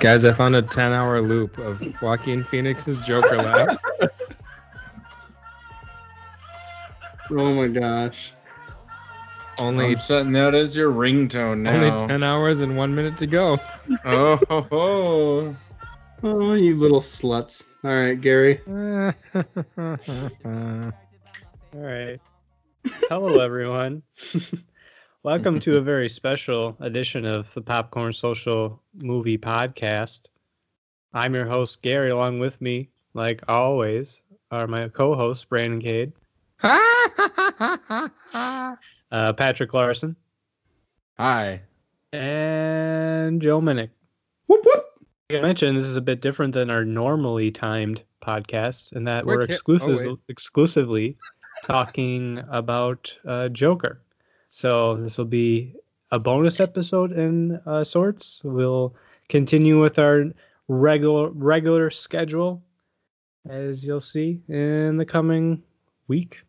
Guys, I found a 10 hour loop of Joaquin Phoenix's Joker laugh. Oh my gosh. Only I'm setting that as your ringtone now. only 10 hours and one minute to go. oh, ho, ho. Oh, you little sluts. All right, Gary. All right. Hello, everyone. Welcome to a very special edition of the Popcorn Social Movie Podcast. I'm your host, Gary. Along with me, like always, are my co hosts, Brandon Cade, uh, Patrick Larson, Hi. and Joe Minnick. Whoop whoop. Like I mentioned, this is a bit different than our normally timed podcasts in that we're Quick hit- exclusive, oh, exclusively talking about uh, Joker. So this will be a bonus episode in uh, sorts. We'll continue with our regular regular schedule, as you'll see in the coming week.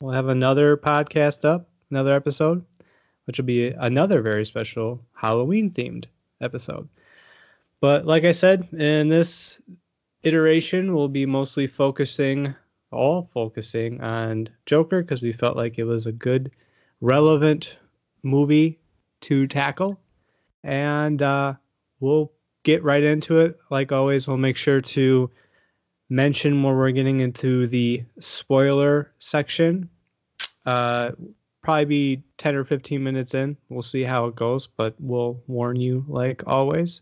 We'll have another podcast up, another episode, which will be another very special Halloween themed episode. But like I said, in this iteration, we'll be mostly focusing, all focusing on Joker because we felt like it was a good, relevant movie to tackle. And uh, we'll get right into it. Like always, we'll make sure to mention where we're getting into the spoiler section. Uh, probably be 10 or 15 minutes in. We'll see how it goes, but we'll warn you like always.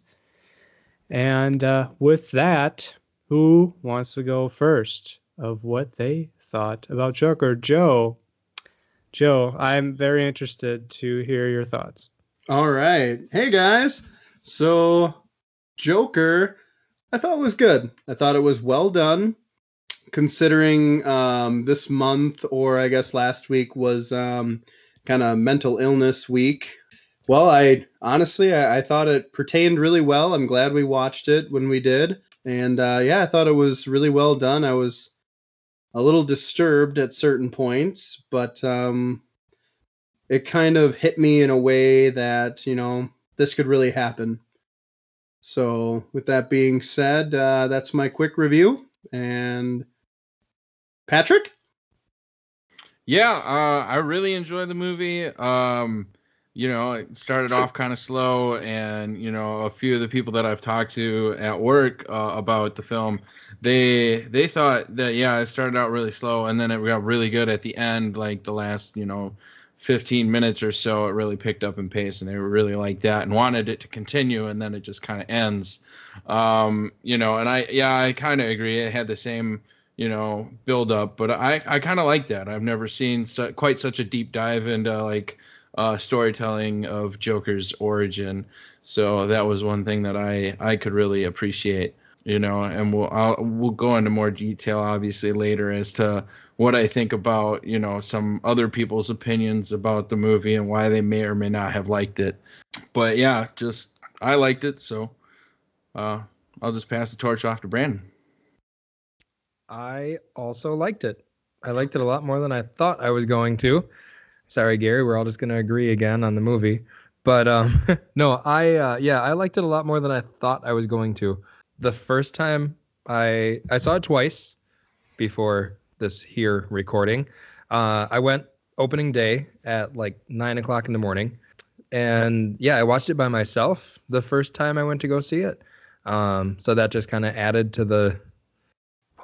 And uh, with that, who wants to go first of what they thought about Joker? Joe. Joe, I'm very interested to hear your thoughts. All right. Hey guys. So Joker, I thought it was good. I thought it was well done, considering um, this month or I guess last week was um, kind of mental illness week. Well, I honestly I, I thought it pertained really well. I'm glad we watched it when we did, and uh, yeah, I thought it was really well done. I was a little disturbed at certain points, but um, it kind of hit me in a way that you know this could really happen. So, with that being said, uh, that's my quick review. And Patrick, Yeah, uh, I really enjoyed the movie. Um, you know, it started off kind of slow, and you know, a few of the people that I've talked to at work uh, about the film, they they thought that yeah, it started out really slow, and then it got really good at the end, like the last you know 15 minutes or so, it really picked up in pace, and they were really like that and wanted it to continue, and then it just kind of ends. Um, you know, and I yeah, I kind of agree. It had the same you know build up, but I I kind of like that. I've never seen su- quite such a deep dive into like uh, storytelling of Joker's origin. So that was one thing that I I could really appreciate. You know, and we'll I'll, we'll go into more detail obviously later as to what I think about you know some other people's opinions about the movie and why they may or may not have liked it. But yeah, just I liked it, so uh, I'll just pass the torch off to Brandon. I also liked it. I liked it a lot more than I thought I was going to. Sorry, Gary, we're all just going to agree again on the movie. But um, no, I uh, yeah, I liked it a lot more than I thought I was going to. The first time I I saw it twice before this here recording. Uh, I went opening day at like nine o'clock in the morning, and yeah, I watched it by myself the first time I went to go see it. Um, so that just kind of added to the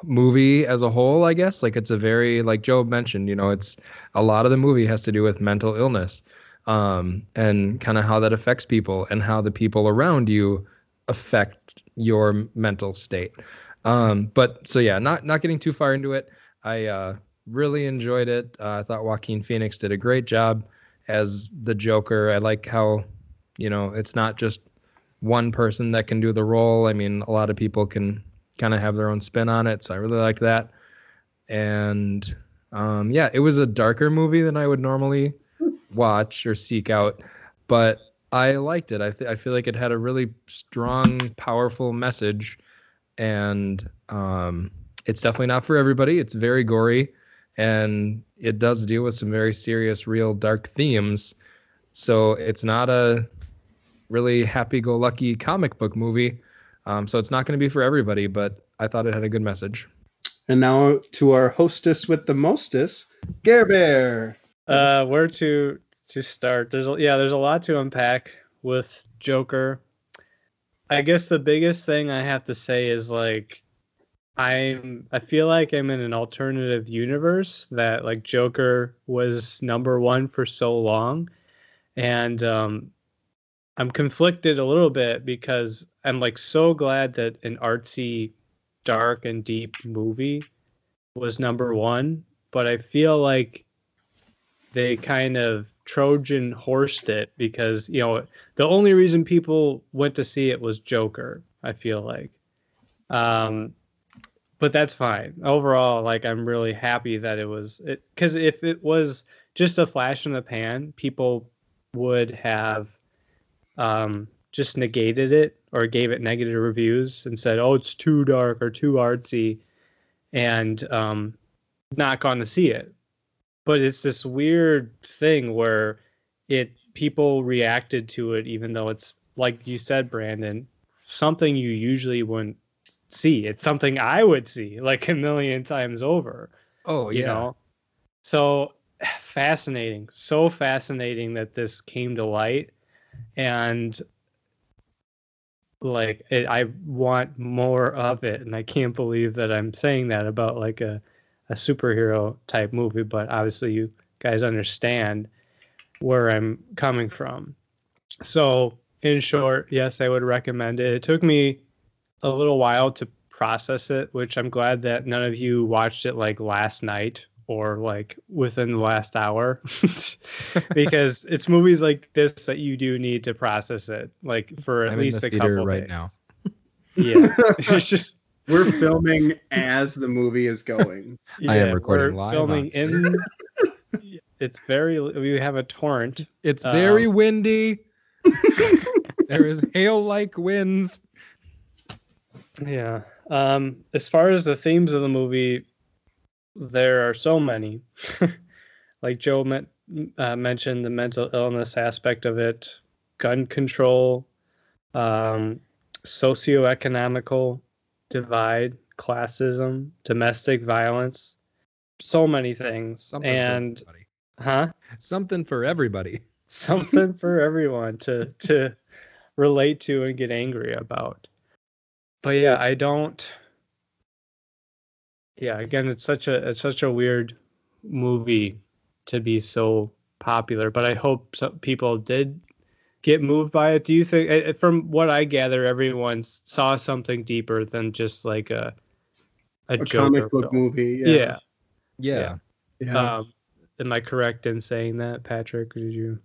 movie as a whole, I guess. Like it's a very like Joe mentioned, you know, it's a lot of the movie has to do with mental illness. Um, and kind of how that affects people and how the people around you affect your mental state. Um, but so yeah, not not getting too far into it. I uh, really enjoyed it. Uh, I thought Joaquin Phoenix did a great job as the Joker. I like how You know, it's not just one person that can do the role. I mean, a lot of people can kind of have their own spin on it. So I really liked that. And um, yeah, it was a darker movie than I would normally watch or seek out, but I liked it. I, th- I feel like it had a really strong, powerful message, and um, it's definitely not for everybody. It's very gory, and it does deal with some very serious, real dark themes. So it's not a really happy-go-lucky comic book movie. Um, so it's not going to be for everybody, but I thought it had a good message. And now to our hostess with the mostest, Gare Bear. Uh, where to to start? There's a- yeah, there's a lot to unpack with Joker. I guess the biggest thing I have to say is like I'm I feel like I'm in an alternative universe that like Joker was number 1 for so long and um I'm conflicted a little bit because I'm like so glad that an artsy dark and deep movie was number 1, but I feel like they kind of Trojan horsed it because you know the only reason people went to see it was Joker. I feel like, um, but that's fine. Overall, like I'm really happy that it was because if it was just a flash in the pan, people would have um, just negated it or gave it negative reviews and said, "Oh, it's too dark or too artsy," and um, not gone to see it. But it's this weird thing where it people reacted to it even though it's like you said brandon something you usually wouldn't see. It's something i would see like a million times over Oh you know? So fascinating. So fascinating that this came to light and like it, i want more of it and i can't believe that i'm saying that about like a a superhero type movie, but obviously you guys understand where I'm coming from. So, in short, yes, I would recommend it. It took me a little while to process it, which I'm glad that none of you watched it like last night or like within the last hour because it's movies like this that you do need to process it like for at I'm least in a the theater couple right days. now. Yeah. it's just We're filming as the movie is going. I am recording we're live Filming in. it's very. We have a torrent. It's very Um, windy. there is hail-like winds. Yeah. Um. As far as the themes of the movie, there are so many. like Joe men- uh, mentioned, the mental illness aspect of it, gun control, um, socioeconomical divide, classism, domestic violence, so many things. Something and for huh? something for everybody. something for everyone to to relate to and get angry about. But yeah, I don't Yeah, again it's such a it's such a weird movie to be so popular, but I hope some people did get moved by it. Do you think from what I gather everyone saw something deeper than just like a a, A comic book film? movie. Yeah. Yeah. Yeah. Um am I correct in saying that, Patrick? Did you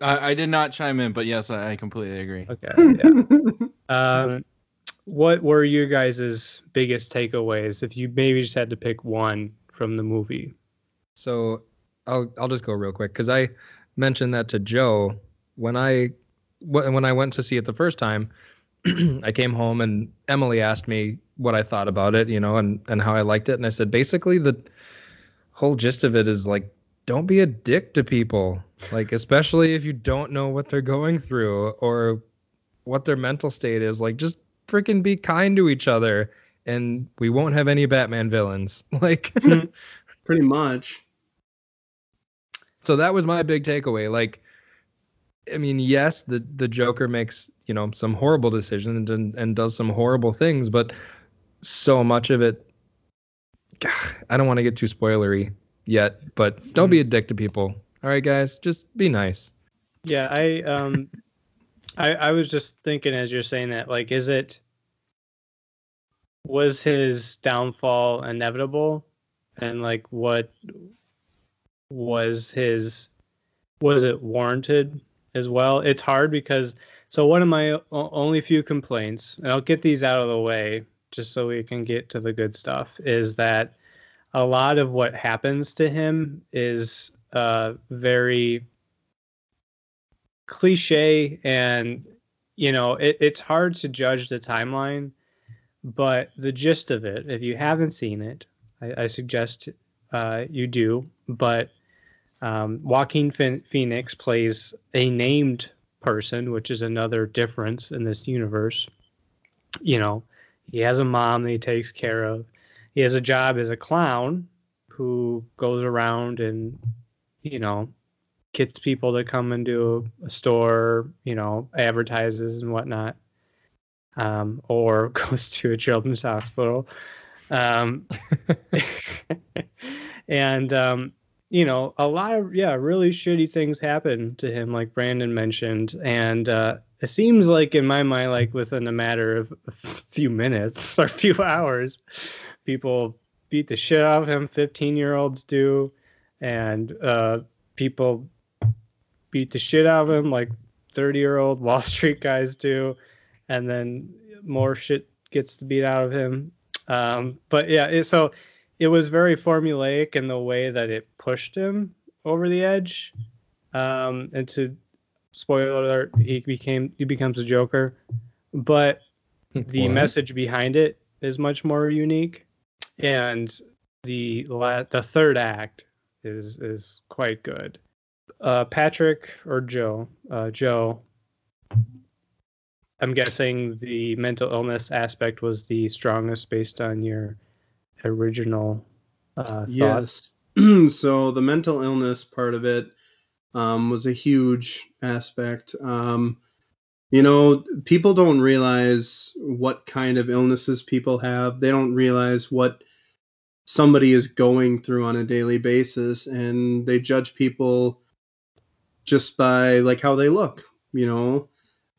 I, I did not chime in, but yes, I, I completely agree. Okay. Yeah. Um, what were your guys' biggest takeaways if you maybe just had to pick one from the movie? So I'll I'll just go real quick because I mentioned that to Joe when I when I went to see it the first time. I came home and Emily asked me what I thought about it, you know, and and how I liked it, and I said basically the whole gist of it is like don't be a dick to people, like especially if you don't know what they're going through or what their mental state is. Like just freaking be kind to each other, and we won't have any Batman villains. Like. Pretty much. so that was my big takeaway like i mean yes the the joker makes you know some horrible decisions and and does some horrible things but so much of it i don't want to get too spoilery yet but don't be a dick to people all right guys just be nice Yeah, I um, I I was just thinking as you're saying that, like, is it was his downfall inevitable, and like what was his was it warranted as well. It's hard because so one of my only few complaints, and I'll get these out of the way just so we can get to the good stuff, is that a lot of what happens to him is uh, very cliche and you know it, it's hard to judge the timeline but the gist of it if you haven't seen it i, I suggest uh, you do but um, joaquin Phoen- phoenix plays a named person which is another difference in this universe. You know he has a mom that he takes care of. He has a job as a clown who goes around and you know gets people to come into a store, you know, advertises and whatnot, um, or goes to a children's hospital. Um, and, um, you know, a lot of, yeah, really shitty things happen to him, like Brandon mentioned. And uh, it seems like, in my mind, like within a matter of a few minutes or a few hours, people beat the shit out of him, 15 year olds do. And uh, people beat the shit out of him like 30 year old Wall Street guys do, and then more shit gets to beat out of him. Um, but yeah, it, so it was very formulaic in the way that it pushed him over the edge. Um, and to spoiler alert, he became he becomes a Joker, but the What? message behind it is much more unique, and the la- the third act is is quite good uh, Patrick or Joe? Uh, Joe. I'm guessing the mental illness aspect was the strongest based on your original uh, thoughts. Yes. so the mental illness part of it um, was a huge aspect. Um, you know, people don't realize what kind of illnesses people have. They don't realize what somebody is going through on a daily basis, and they judge people just by like how they look. You know,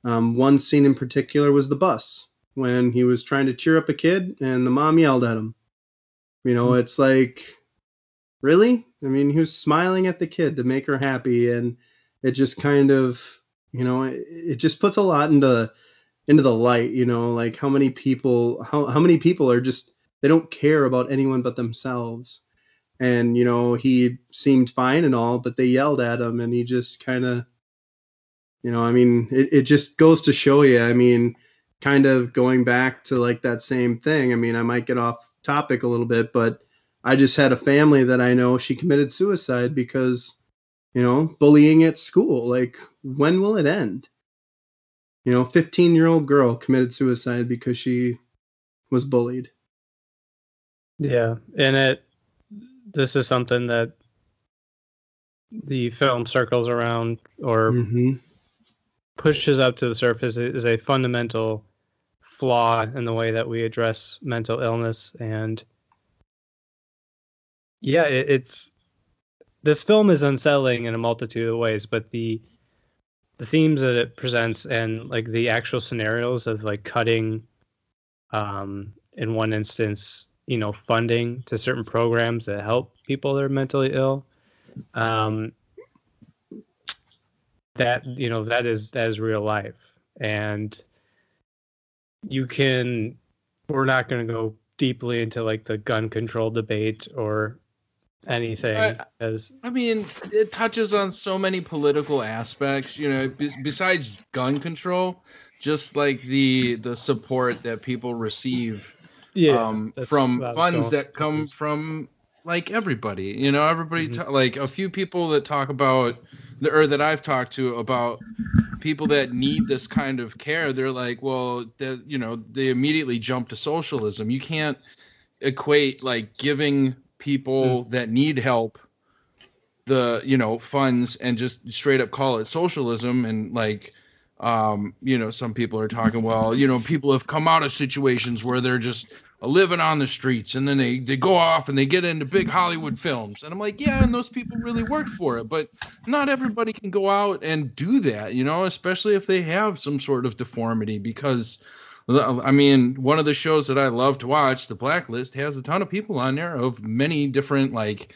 um, one scene in particular was the bus when he was trying to cheer up a kid, and the mom yelled at him. You know, it's like, really? I mean, he was smiling at the kid to make her happy, and it just kind of, you know, it, it just puts a lot into into the light. You know, like how many people, how how many people are just they don't care about anyone but themselves. And you know, he seemed fine and all, but they yelled at him, and he just kind of, you know, I mean, it, it just goes to show you. I mean, kind of going back to like that same thing. I mean, I might get off topic a little bit, but I just had a family that I know she committed suicide because, you know, bullying at school. Like, when will it end? You know, 15 year old girl committed suicide because she was bullied. Yeah, and it this is something that the film circles around or Mm-hmm. pushes up to the surface is a fundamental flaw in the way that we address mental illness and yeah it, it's this film is unsettling in a multitude of ways but the the themes that it presents and like the actual scenarios of like cutting um in one instance you know funding to certain programs that help people that are mentally ill um that you know that is that is real life and you can we're not going to go deeply into like the gun control debate or anything I- as I mean, it touches on so many political aspects. You know, be- besides gun control, just like the the support that people receive yeah um, from what I was funds that come from like everybody. You know, everybody Mhm. ta- like a few people that talk about or that I've talked to about people that need this kind of care. They're like, well, that you know, they immediately jump to socialism. You can't equate like giving people that need help the you know funds and just straight up call it socialism and like um you know some people are talking well you know people have come out of situations where they're just living on the streets and then they they go off and they get into big hollywood films and i'm like yeah and those people really work for it but not everybody can go out and do that you know especially if they have some sort of deformity because I mean, one of the shows that I love to watch, The Blacklist, has a ton of people on there of many different like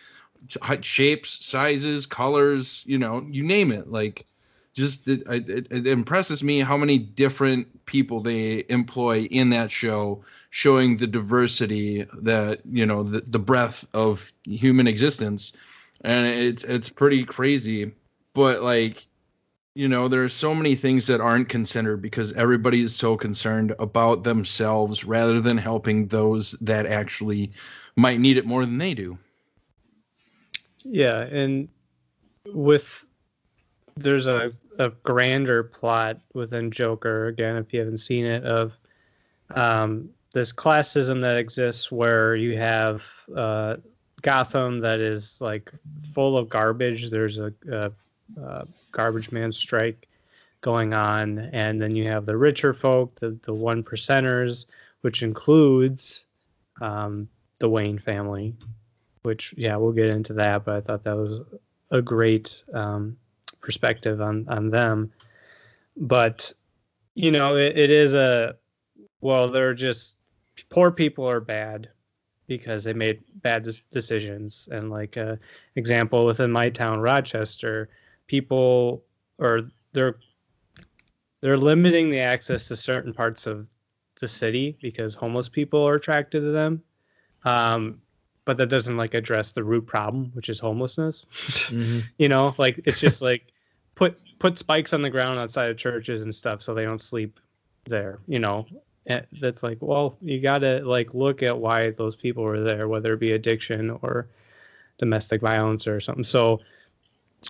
shapes, sizes, colors, you know, you name it. Like, just it, it, it impresses me how many different people they employ in that show showing the diversity that you know the, the breadth of human existence. And it's it's pretty crazy. But like you know there's so many things that aren't considered because everybody is so concerned about themselves rather than helping those that actually might need it more than they do. Yeah, and with there's a, a grander plot within Joker again if you haven't seen it of um, this classism that exists where you have uh, Gotham that is like full of garbage. There's a, a, a garbage man strike going on, and then you have the richer folk, the the one percenters, which includes um, the Wayne family. Which yeah, we'll get into that, but I thought that was a great um, perspective on on them. But you know, it, it is a well, they're just poor people are bad because they made bad decisions. And like a example within my town, Rochester, people or they're they're limiting the access to certain parts of the city because homeless people are attracted to them. Um, but that doesn't like address the root problem, which is homelessness. Mhm. you know, like it's just like put put spikes on the ground outside of churches and stuff so they don't sleep there. You know, that's like, well, you gotta like look at why those people were there, whether it be addiction or domestic violence or something. So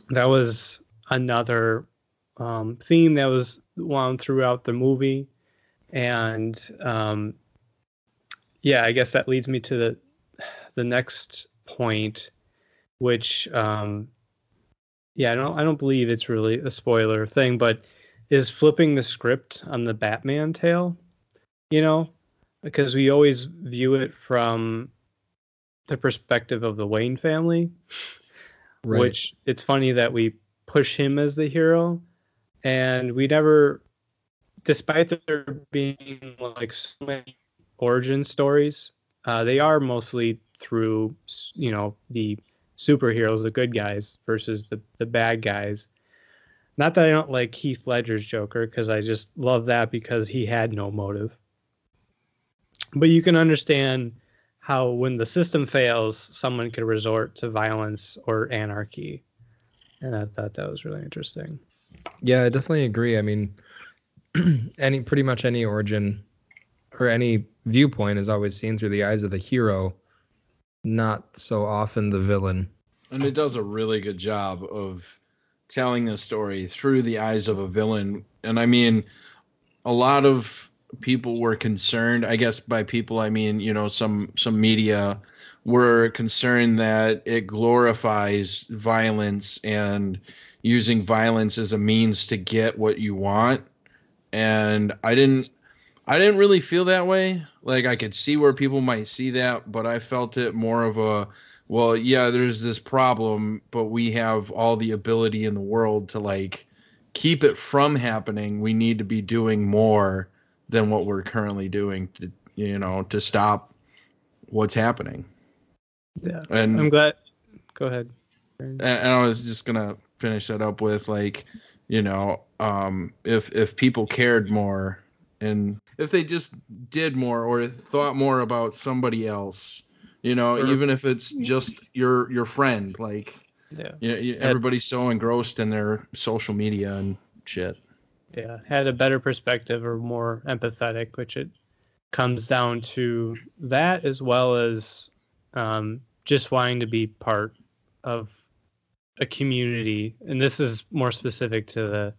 that was another um, theme that was wound throughout the movie, and um, yeah, I guess that leads me to the the next point, which um, yeah, I don't I don't believe it's really a spoiler thing, but is flipping the script on the Batman tale, you know, because we always view it from the perspective of the Wayne family, Right. which it's funny that we push him as the hero and we never despite there being like so many origin stories uh, they are mostly through you know the superheroes the good guys versus the, the bad guys not that i don't like heath ledger's joker because i just love that because he had no motive but you can understand how when the system fails someone could resort to violence or anarchy and i thought that was really interesting Yeah, I definitely agree. I mean, any pretty much any origin or any viewpoint is always seen through the eyes of the hero, not so often the villain. and it does a really good job of telling the story through the eyes of a villain and i mean a lot of people were concerned i guess by people i mean you know some some media were concerned that it glorifies violence and using violence as a means to get what you want. And i didn't i didn't really feel that way. Like i could see where people might see that but i felt it more of a well yeah there's this problem but we have all the ability in the world to like keep it from happening. We need to be doing more than what we're currently doing to you know to stop what's happening. Yeah. And i'm glad go ahead. and I was just gonna finish that up with like, you know, um, if if people cared more and if they just did more or thought more about somebody else, you know, Or- even if it's just your your friend, like, yeah. you know, everybody's so engrossed in their social media and shit. Yeah had a better perspective or more empathetic which it comes down to that as well as um, just wanting to be part of a community. And this is more specific to the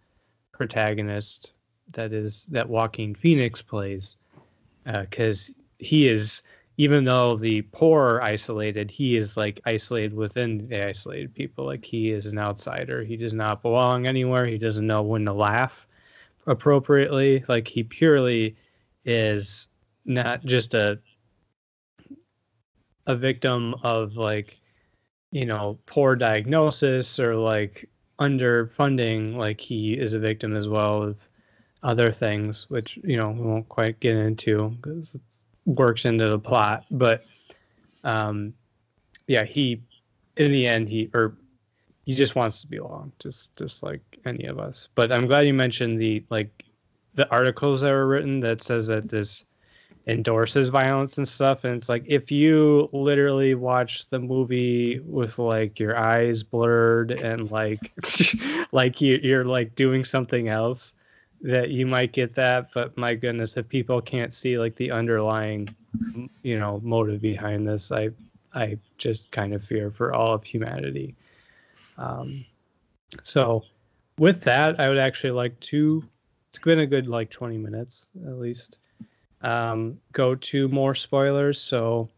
protagonist that is that Joaquin Phoenix plays because he is even though the poor are isolated he is like isolated within the isolated people. Like he is an outsider. He does not belong anywhere. He doesn't know when to laugh appropriately like he purely is not just a a victim of like you know poor diagnosis or like underfunding like he is a victim as well of other things which you know we won't quite get into because it works into the plot but um yeah he in the end he or he just wants to be along, just just like any of us. But I'm glad you mentioned the like the articles that were written that says that this endorses violence and stuff. And it's like if you literally watch the movie with like your eyes blurred and like like you, you're like doing something else that you might get that. But my goodness if people can't see like the underlying you know motive behind this i i just kind of fear for all of humanity um so with that i would actually like to it's been a good like 20 minutes at least um, go to more spoilers. So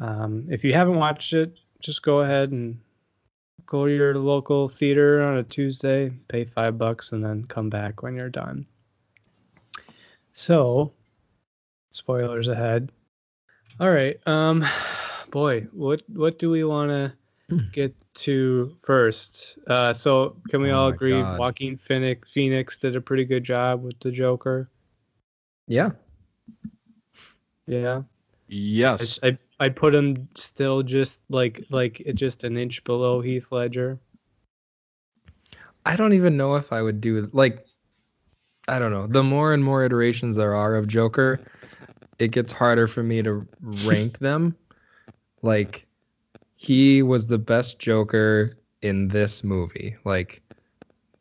um, if you haven't watched it, just go ahead and go to your local theater on a Tuesday, pay five bucks, and then come back when you're done. So, spoilers ahead. All right. Um, boy, what what do we want to get to first? Uh, so can we Oh all agree God. Joaquin Phoenix Phoenix did a pretty good job with the Joker? Yeah. Yeah. Yes. I, I I'd put him still just like like just an inch below Heath Ledger. I don't even know if I would do like I don't know. The more and more iterations there are of Joker, it gets harder for me to rank them. Like he was the best Joker in this movie. Like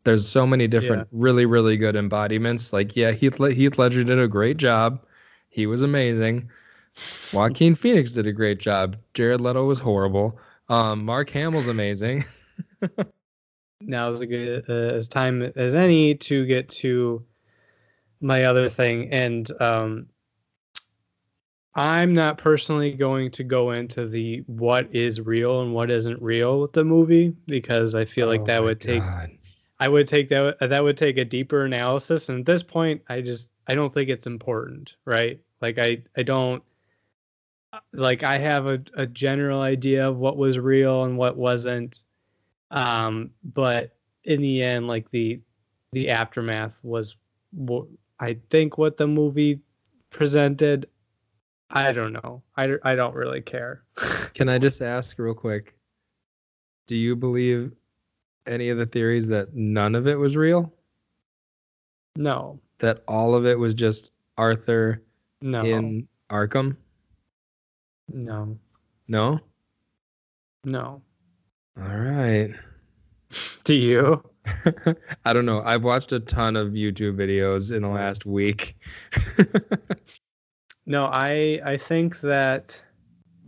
there's so many different really really good embodiments. Like yeah, Heath Le- Heath Ledger did a great job. He was amazing. Joaquin Phoenix did a great job. Jared Leto was horrible. Um, Mark Hamill's amazing. Now is a good uh, as time as any to get to my other thing, and um, I'm not personally going to go into the what is real and what isn't real with the movie because I feel like Oh that would take God. I would take that that would take a deeper analysis and at this point I just I don't think it's important, right? Like I I don't like I have a, a general idea of what was real and what wasn't. Um but in the end like the the aftermath was what I think what the movie presented I don't know. I, I don't really care. Can I just ask real quick? Do you believe any of the theories that none of it was real? no. That all of it was just Arthur No. in Arkham? no. No? No. All right. Do you? I don't know. I've watched a ton of YouTube videos in the last week. No, I I think that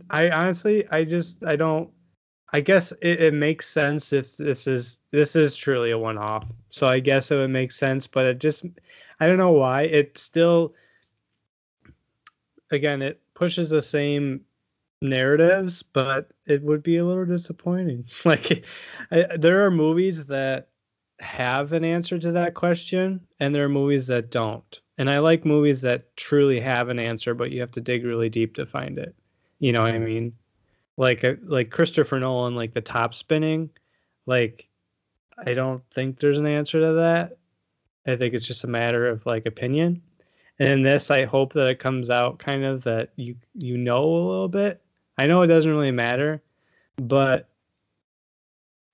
I honestly I just I don't I guess it, it makes sense if this is this is truly a one off. So I guess it would make sense, but it just I don't know why. It still again it pushes the same narratives, but it would be a little disappointing. Like I, there are movies that have an answer to that question and there are movies that don't. And I like movies that truly have an answer, but you have to dig really deep to find it. You know what I mean? Like uh, like Christopher Nolan, like the top spinning, like I don't think there's an answer to that. I think it's just a matter of like opinion. And in this, I hope that it comes out kind of that you you know a little bit. I know it doesn't really matter, but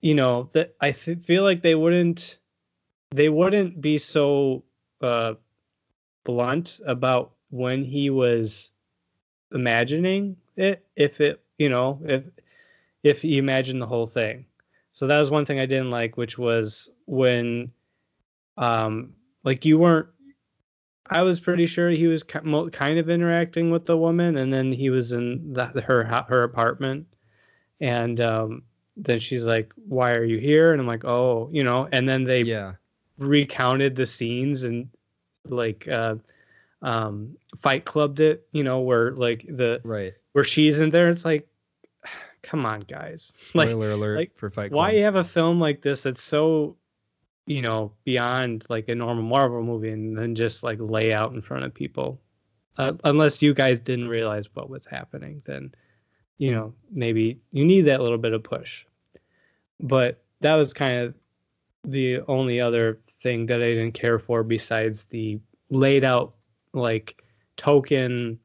you know that I th- feel like they wouldn't they wouldn't be so uh blunt about when he was imagining it if it you know if if he imagined the whole thing. So that was one thing i didn't like which was when um like you weren't i was pretty sure he was kind of interacting with the woman and then he was in the, her her apartment. And um then she's like why are you here? And i'm like oh you know and then they yeah. recounted the scenes and like uh um fight clubbed it you know where like the Right. where she's in there it's like come on guys like Spoiler alert like, for Fight Club. why you have a film like this that's so you know beyond like a normal marvel movie and then just like lay out in front of people uh, unless you guys didn't realize what was happening then you know maybe you need that little bit of push but that was kind of the only other thing that i didn't care for besides the laid out like token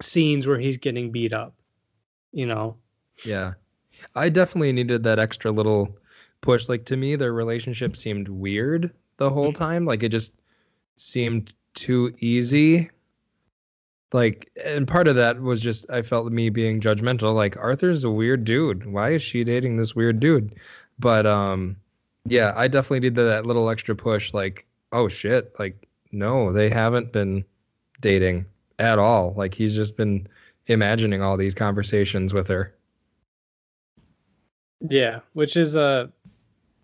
scenes where he's getting beat up you know Yeah. I definitely needed that extra little push. Like to me, their relationship seemed weird the whole time. Like it just seemed too easy. Like, and part of that was just I felt me being judgmental. Like Arthur's a weird dude. Why is she dating this weird dude? But um, yeah, I definitely did that little extra push. Like, oh shit, like no, they haven't been dating at all. Like he's just been imagining all these conversations with her. Yeah, which is uh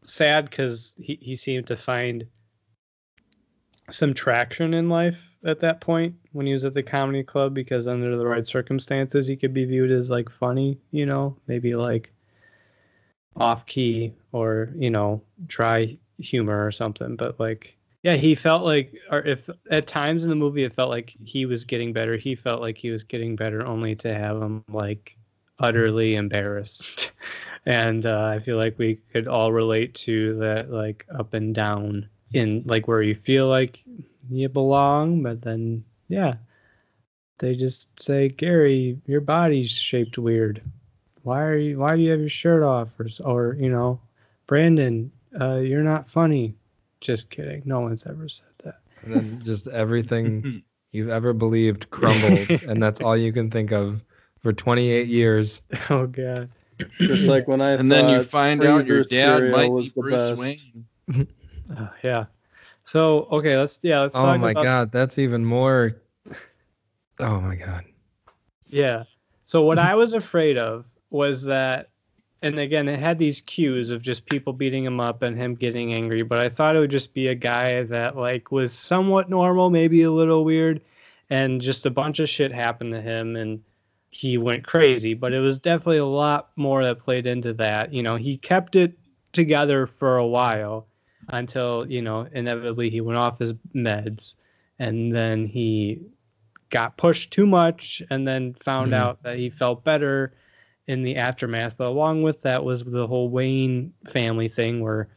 sad because he, he seemed to find some traction in life at that point when he was at the comedy club because under the right circumstances he could be viewed as like funny, you know, maybe like off key or, you know, dry humor or something. But like yeah, he felt like or if at times in the movie it felt like he was getting better. He felt like he was getting better only to have him like utterly embarrassed. and uh, I feel like we could all relate to that like up and down in like where you feel like you belong, but then yeah, they just say, Gary, your body's shaped weird. Why are you? Why do you have your shirt off? Or, or you know, Brandon, uh, you're not funny. Just kidding. No one's ever said that. And then just everything you've ever believed crumbles, and that's all you can think of for 28 years. Oh god. Just like when I and then you find out your dad cereal might be was the Bruce best. Wayne. Uh, yeah. So okay, let's yeah let's Oh talk my about god, that's even more. Oh my god. Yeah. So what I was afraid of was that, and again, it had these cues of just people beating him up and him getting angry. But I thought it would just be a guy that like was somewhat normal, maybe a little weird, and just a bunch of shit happened to him and he went crazy. But it was definitely a lot more that played into that. You know, he kept it together for a while until you know inevitably he went off his meds and then he got pushed too much and then found Mhm. out that he felt better in the aftermath but along with that was the whole wayne family thing where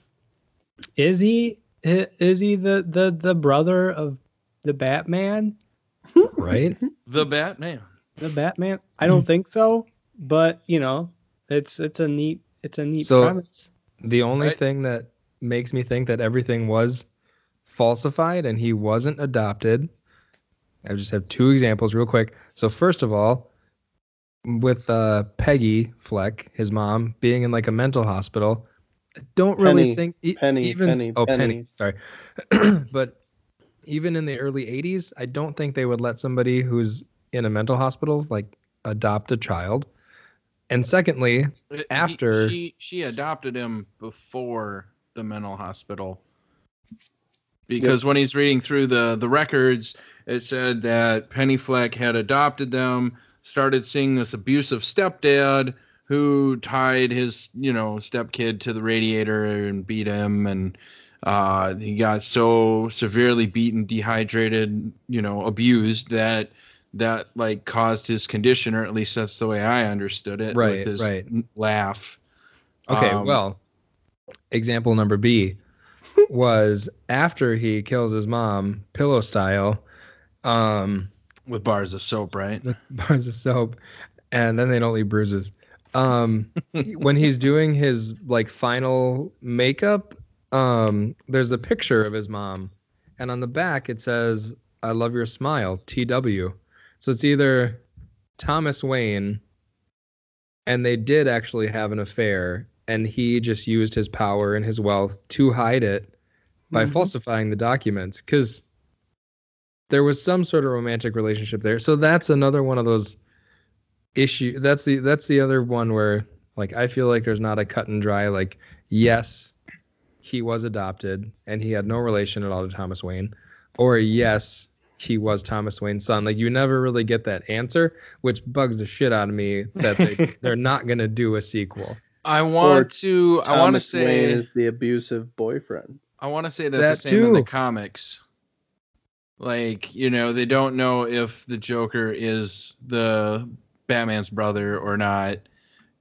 is he is he the the the brother of the batman Right? The Batman. the batman i don't think so but you know it's it's a neat it's a neat So- premise The only Right. thing that makes me think that everything was falsified and he wasn't adopted. I just have two examples real quick. So first of all, with uh, Peggy Fleck, his mom, being in like a mental hospital, I don't really Penny, think e- Penny, even Penny, oh Penny. Penny, sorry, but even in the early '80s, I don't think they would let somebody who's in a mental hospital like adopt a child. And secondly, Uh, he- After- she she adopted him before the mental hospital. Because when he's reading through the the records it said that penny fleck had adopted them started seeing this abusive stepdad who tied his you know stepkid to the radiator and beat him and uh, he got so severely beaten dehydrated you know abused that that like caused his condition or at least that's the way i understood it Right, with his right. laugh Okay, Um, well, example number B was after he kills his mom, pillow style, um, with bars of soap right with bars of soap, and then they don't leave bruises. Um, when he's doing his like final makeup, um, there's a picture of his mom, and on the back it says, "I love your smile, T.W." So it's either Thomas Wayne, and they did actually have an affair, and he just used his power and his wealth to hide it by Mhm. falsifying the documents, because there was some sort of romantic relationship there. So that's another one of those issue. That's the that's the other one where like I feel like there's not a cut and dry like yes, he was adopted and he had no relation at all to Thomas Wayne, or yes, he was Thomas Wayne's son. Like you never really get that answer, which bugs the shit out of me that they they're not gonna do a sequel. i want to i want to say Wayne is the abusive boyfriend. I want to say that's That the same in the comics. Like, you know, they don't know if the Joker is the Batman's brother or not,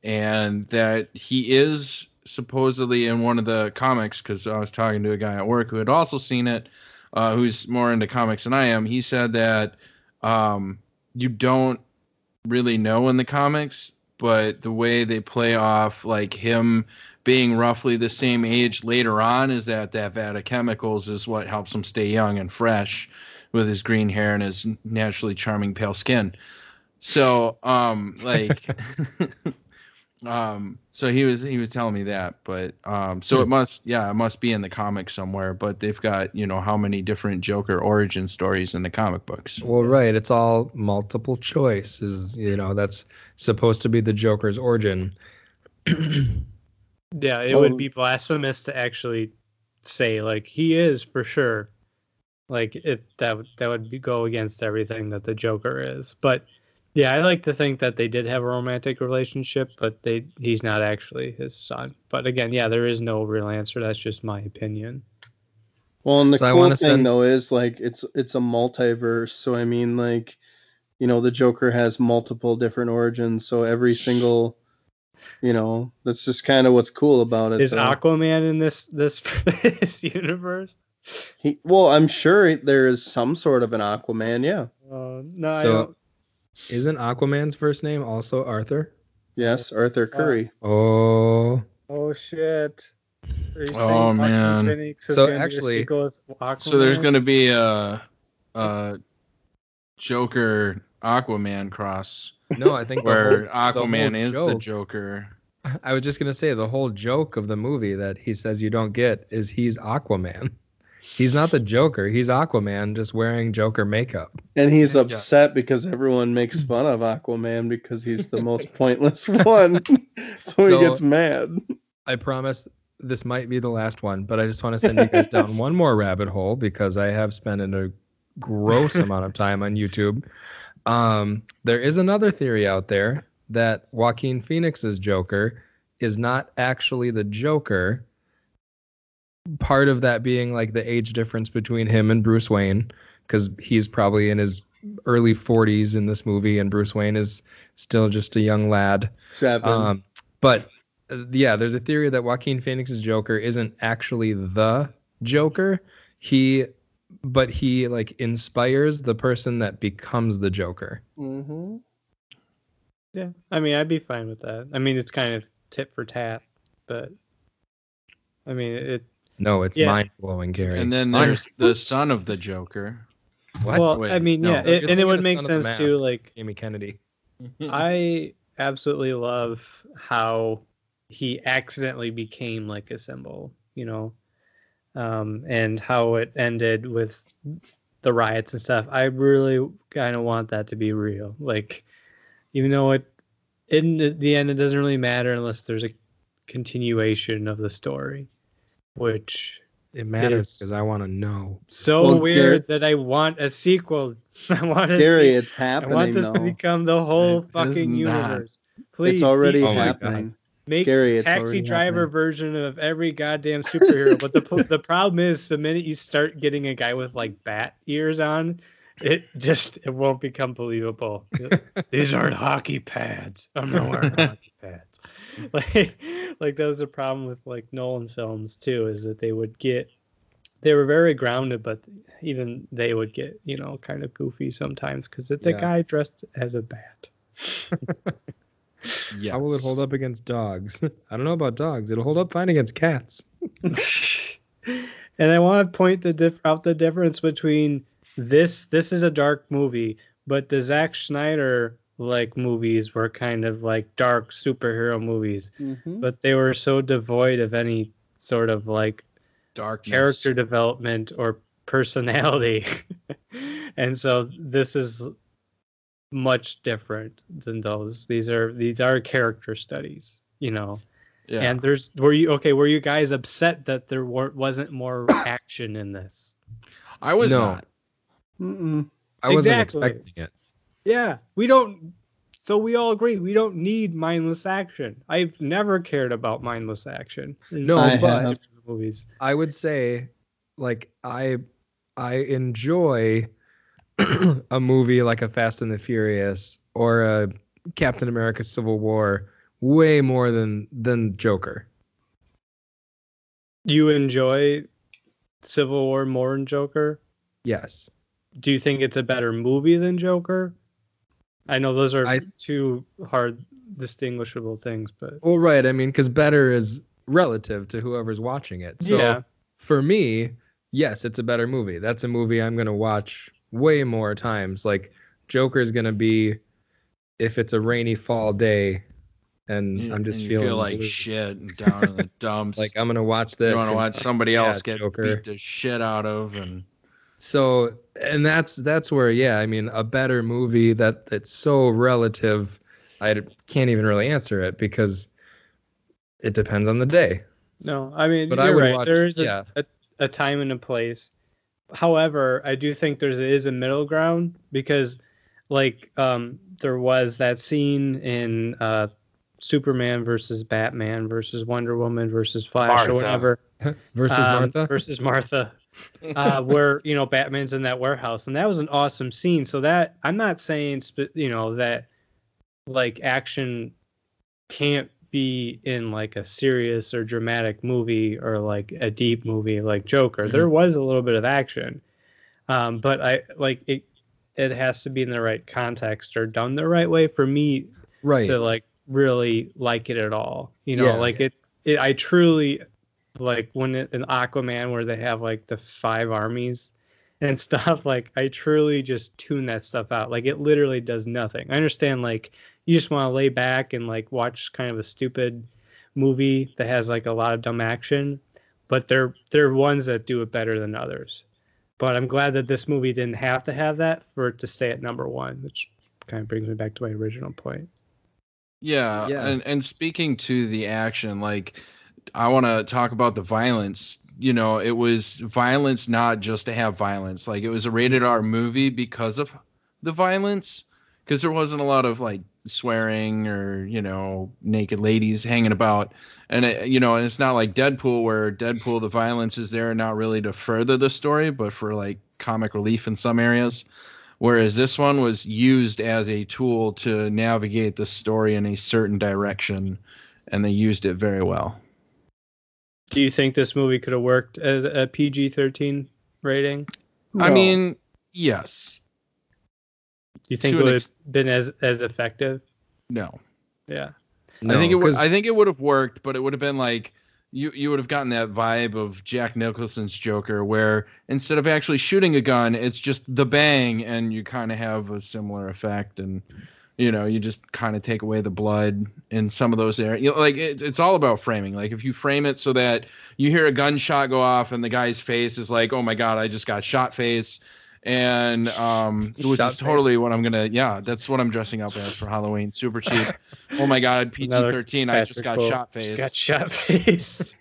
and that he is supposedly in one of the comics. Because I was talking to a guy at work who had also seen it, uh, who's more into comics than I am. He said that um, you don't really know in the comics but the way they play off like him being roughly the same age later on is that that vat of chemicals is what helps him stay young and fresh with his green hair and his naturally charming pale skin. So um like um so he was he was telling me that but um so it must yeah it must be in the comic somewhere but they've got you know how many different joker origin stories in the comic books Well, right. It's all multiple choice. Is you know that's supposed to be the Joker's origin. Yeah, it would be blasphemous to actually say like he is for sure. Like it that would that would be, go against everything that the Joker is. But yeah, I like to think that they did have a romantic relationship, but they he's not actually his son. But again, yeah, there is no real answer. That's just my opinion. Well, and the So cool wanna thing send- though is like it's it's a multiverse. So I mean, like, you know, the Joker has multiple different origins. So every single, you know, that's just kind of what's cool about it. Is though. Aquaman in this this, this universe? He, well, I'm sure there is some sort of an Aquaman. Yeah. Uh, no, So, isn't Aquaman's first name also Arthur? Yes, Arthur Curry. Oh, Oh shit. Are you saying Oh, man. Phoenix So, gonna be a actually- so there's going to be a a joker aquaman cross no, I think where whole- aquaman whole is the joker I was just gonna say the whole joke of the movie that he says you don't get is he's Aquaman. He's not the Joker. He's Aquaman, just wearing Joker makeup. And he's Yes. upset because everyone makes fun of Aquaman because he's the most pointless one. so, So- he gets mad. I promise this might be the last one, but I just want to send you guys down one more rabbit hole because I have spent a gross amount of time on YouTube. Um, there is another theory out there that Joaquin Phoenix's Joker is not actually the Joker. Part of that being like the age difference between him and Bruce Wayne, because he's probably in his early 40s in this movie, and Bruce Wayne is still just a young lad. Seven. Um, but uh, yeah, there's a theory that Joaquin Phoenix's Joker isn't actually the Joker. He, but he like inspires the person that becomes the Joker. mm-hmm. Yeah, I mean, I'd be fine with that. I mean, it's kind of tit for tat, but I mean, it. No, it's Yeah. mind blowing, Gary. and then there's the son of the joker what? Well, Wait, I mean, no. yeah, it, and it would make Son of sense too. Like, Amy Kennedy. I absolutely love how he accidentally became like a symbol, you know, um, and how it ended with the riots and stuff. I really kind of want that to be real. Like, even though it, in the- the end, it doesn't really matter unless there's a continuation of the story, which It matters because I want to know. so Well, weird that I want a sequel. I want to Gary, be- it's I want this though. to become the whole It is fucking universe. Please, it's already DC, Oh happening. make Gary, it's taxi driver happening. version of every goddamn superhero. but the the problem is, the minute you start getting a guy with like bat ears on, it just it won't become believable. These aren't hockey pads. I'm not wearing hockey pads. Like, like that was a problem with like Nolan films too, is that they would get they were very grounded, but even they would get you know kind of goofy sometimes because the Yeah. guy dressed as a bat. yes How will it hold up against dogs? I don't know about dogs. It'll hold up fine against cats. and I want to point the diff- out the difference between this. This is a dark movie, but the Zack Snyder like movies were kind of like dark superhero movies, Mhm. but they were so devoid of any sort of like dark character development or personality. and so this is much different than those. These are these are character studies, you know. yeah And there's were you okay? Were you guys upset that there weren't wasn't more action in this? i was No. not Mm-mm. I wasn't expecting it. Yeah, we don't. So we all agree we don't need mindless action. I've never cared about mindless action. No, I but have. movies. I would say, like I, I enjoy a movie like a Fast and the Furious or a Captain America: Civil War way more than than Joker. You enjoy Civil War more than Joker? Yes. Do you think it's a better movie than Joker? I know those are I- two hard distinguishable things, but Well, right. I mean, because better is relative to whoever's watching it. So yeah, for me, yes, it's a better movie. That's a movie I'm gonna watch way more times. Like Joker is gonna be if it's a rainy fall day, and You- I'm just and feeling feel like blue. shit and down in the dumps. Like I'm gonna watch this. you want to and- watch somebody yeah, else get Joker. beat the shit out of, and so and that's that's where yeah i mean a better movie that that's so relative i can't even really answer it because it depends on the day no, I mean But you're I would right. watch- there is a, yeah. a, a time and a place. However, I do think there's is a middle ground because, like, um, there was that scene in uh, Superman versus Batman versus Wonder Woman versus Flash Martha. or whatever. versus um, martha versus Martha, uh, where you know Batman's in that warehouse, and that was an awesome scene. So that I'm not saying sp- you know that like action can't be in like a serious or dramatic movie or like a deep movie like Joker. There was a little bit of action, um, but I like it. It has to be in the right context or done the right way for me right to like really like it at all. You know, Yeah. like it, it I truly like when it, in Aquaman where they have like the five armies and stuff like I truly just tune that stuff out. Like it literally does nothing. I understand like you just want to lay back and like watch kind of a stupid movie that has like a lot of dumb action, but they're they're ones that do it better than others. But I'm glad that this movie didn't have to have that for it to stay at number one, which kind of brings me back to my original point. Yeah, Yeah. and and speaking to the action, like I want to talk about the violence. You know, it was violence not just to have violence. Like it was a rated R movie because of the violence, because there wasn't a lot of like swearing or you know naked ladies hanging about, and it, you know, and it's not like Deadpool where Deadpool the violence is there not really to further the story, but for like comic relief in some areas whereas this one was used as a tool to navigate the story in a certain direction and they used it very well Do you think this movie could have worked as a PG 13 rating? i mean yes Do you think To it an would ex- have been as as effective? no Yeah. i think it would 'cause- i think it would have worked but it would have been like you you would have gotten that vibe of jack nicholson's joker where instead of actually shooting a gun it's just the bang and you kind of have a similar effect and you know you just kind of take away the blood in some of those areas you know, like it, it's all about framing like if you frame it so that you hear a gunshot go off and the guy's face is like oh my god i just got shot face and um which Shot is totally face. what i'm gonna yeah that's what i'm dressing up as for halloween super cheap oh my god PG-13 i just got Cole shot face Just got shot face.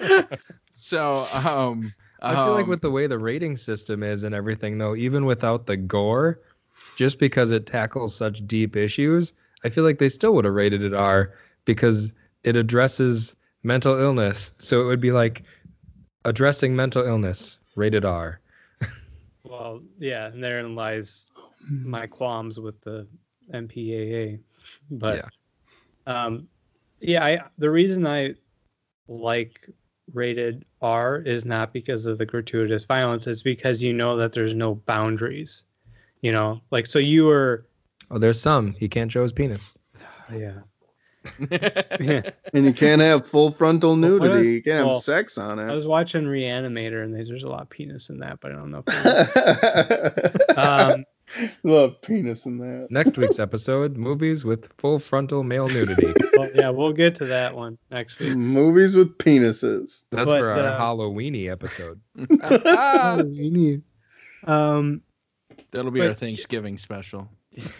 so um I feel like um, with the way the rating system is and everything, though, even without the gore, just because it tackles such deep issues, I feel like they still would have rated it R because it addresses mental illness. So it would be like addressing mental illness, rated R. well, yeah, and therein lies my qualms with the MPAA. But um yeah, I the reason I like rated R is not because of the gratuitous violence, it's because you know that there's no boundaries. You know, like so you were Oh, there's some. He can't show his penis. yeah. And you can't have full frontal Well, what nudity. is- you can't have sex on it. I was watching Reanimator and there's, there's a lot of penis in that, but I don't know if um Love penis in that. Next week's episode movies with full frontal male nudity. well, yeah, we'll get to that one next week. Movies with penises. That's But, for our uh, Halloweeny episode. Um that'll be But- our thanksgiving special